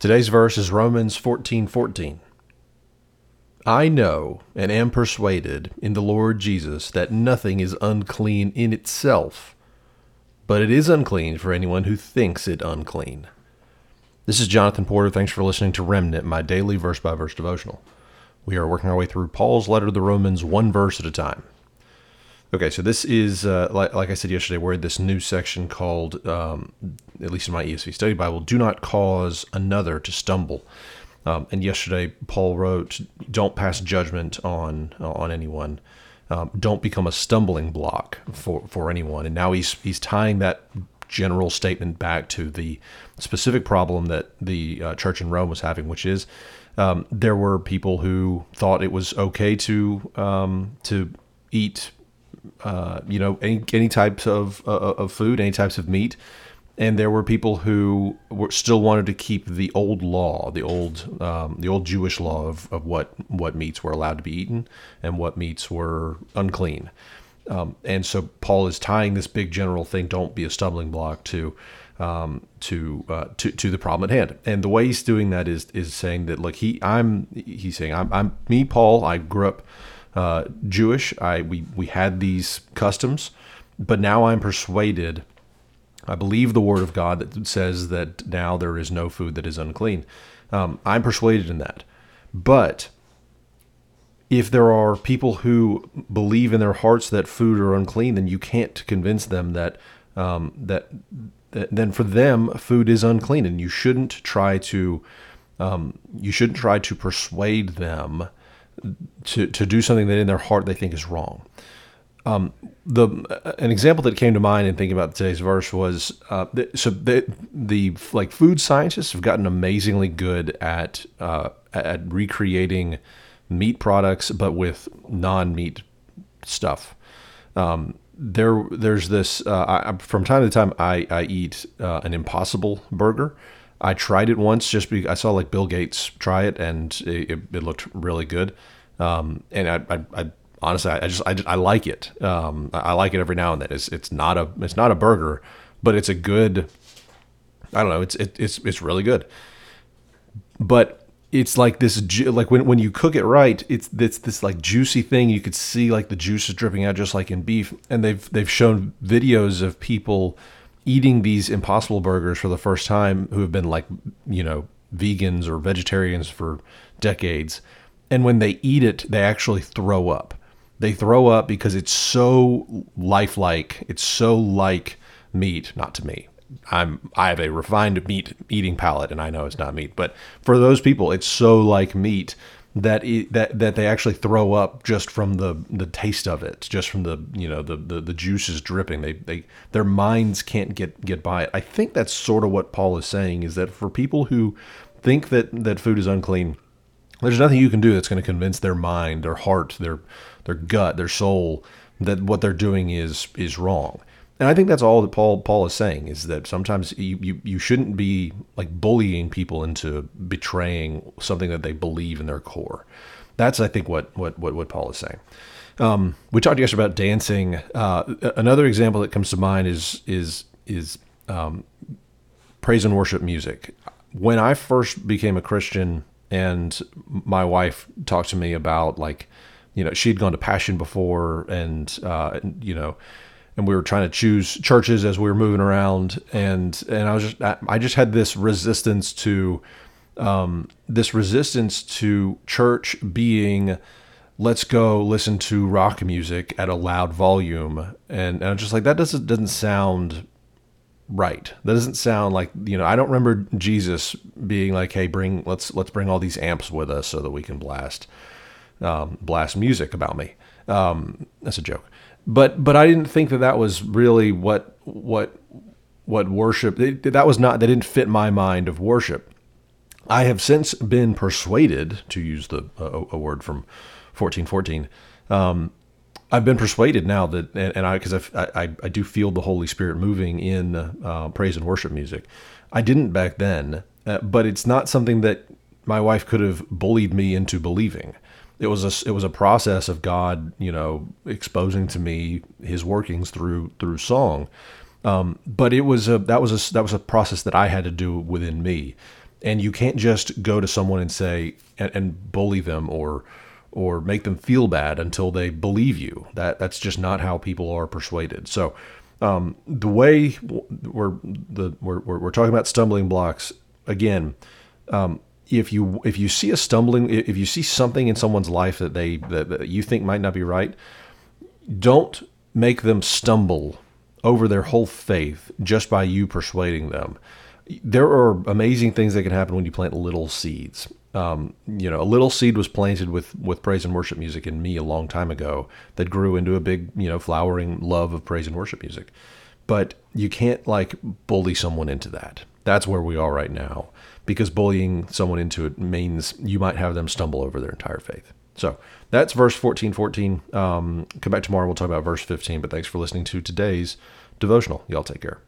Today's verse is Romans 14 14. I know and am persuaded in the Lord Jesus that nothing is unclean in itself, but it is unclean for anyone who thinks it unclean. This is Jonathan Porter. Thanks for listening to Remnant, my daily verse by verse devotional. We are working our way through Paul's letter to the Romans one verse at a time. Okay, so this is, uh, like, like I said yesterday, we're in this new section called, um, at least in my ESV study Bible, Do Not Cause Another to Stumble. Um, and yesterday, Paul wrote, Don't pass judgment on, on anyone. Um, don't become a stumbling block for, for anyone. And now he's, he's tying that general statement back to the specific problem that the uh, church in Rome was having, which is um, there were people who thought it was okay to um, to eat uh, you know, any any types of uh, of food, any types of meat, and there were people who were still wanted to keep the old law, the old um, the old Jewish law of, of what what meats were allowed to be eaten and what meats were unclean. Um, and so Paul is tying this big general thing, don't be a stumbling block, to um, to, uh, to to the problem at hand. And the way he's doing that is is saying that look, he I'm he's saying I'm I'm me Paul. I grew up uh, Jewish. I we we had these customs, but now I'm persuaded. I believe the word of God that says that now there is no food that is unclean. Um, I'm persuaded in that, but if there are people who believe in their hearts that food are unclean, then you can't convince them that um, that, that then for them food is unclean, and you shouldn't try to um, you shouldn't try to persuade them to, to do something that in their heart they think is wrong. Um, the an example that came to mind in thinking about today's verse was uh, so the, the like food scientists have gotten amazingly good at uh, at recreating meat products, but with non meat stuff. Um, there there's this uh, I, from time to time I I eat uh, an Impossible burger. I tried it once just because I saw like Bill Gates try it and it, it looked really good. Um, and I, I, I, honestly, I just, I, I like it. Um, I like it every now and then. It's, it's not a, it's not a burger, but it's a good, I don't know. It's, it, it's, it's really good. But it's like this, like when, when you cook it right, it's, it's this like juicy thing. You could see like the juices dripping out just like in beef. And they've, they've shown videos of people, eating these impossible burgers for the first time who have been like, you know, vegans or vegetarians for decades. And when they eat it, they actually throw up. They throw up because it's so lifelike. It's so like meat, not to me. I'm I have a refined meat eating palate and I know it's not meat, but for those people it's so like meat that that that they actually throw up just from the the taste of it, just from the you know the the, the juices dripping. They they their minds can't get get by it. I think that's sort of what Paul is saying is that for people who think that that food is unclean, there's nothing you can do that's going to convince their mind, their heart, their their gut, their soul that what they're doing is is wrong. And I think that's all that Paul Paul is saying is that sometimes you, you, you shouldn't be like bullying people into betraying something that they believe in their core. That's I think what what what, what Paul is saying. Um, we talked yesterday about dancing. Uh, another example that comes to mind is is is um, praise and worship music. When I first became a Christian, and my wife talked to me about like, you know, she'd gone to Passion before, and uh, you know and we were trying to choose churches as we were moving around. And and I was just I just had this resistance to um, this resistance to church being let's go listen to rock music at a loud volume. And, and I'm just like that doesn't doesn't sound right. That doesn't sound like you know I don't remember Jesus being like hey bring let's let's bring all these amps with us so that we can blast um, blast music about me. Um, that's a joke but but I didn't think that that was really what what what worship that was not that didn't fit my mind of worship. I have since been persuaded to use the uh, a word from 1414. Um, I've been persuaded now that, and, and I because I, I, I do feel the Holy Spirit moving in uh, praise and worship music. I didn't back then, uh, but it's not something that my wife could have bullied me into believing it was a it was a process of God, you know, exposing to me His workings through through song. Um, but it was a that was a that was a process that I had to do within me. And you can't just go to someone and say and, and bully them or or make them feel bad until they believe you. That that's just not how people are persuaded. So um, the way we're the we're, we're talking about stumbling blocks again. Um, if you if you see a stumbling if you see something in someone's life that they that, that you think might not be right, don't make them stumble over their whole faith just by you persuading them. There are amazing things that can happen when you plant little seeds. Um, you know, a little seed was planted with with praise and worship music in me a long time ago that grew into a big, you know, flowering love of praise and worship music. But you can't like bully someone into that. That's where we are right now because bullying someone into it means you might have them stumble over their entire faith. So that's verse 14, 14. Um, come back tomorrow. We'll talk about verse 15. But thanks for listening to today's devotional. Y'all take care.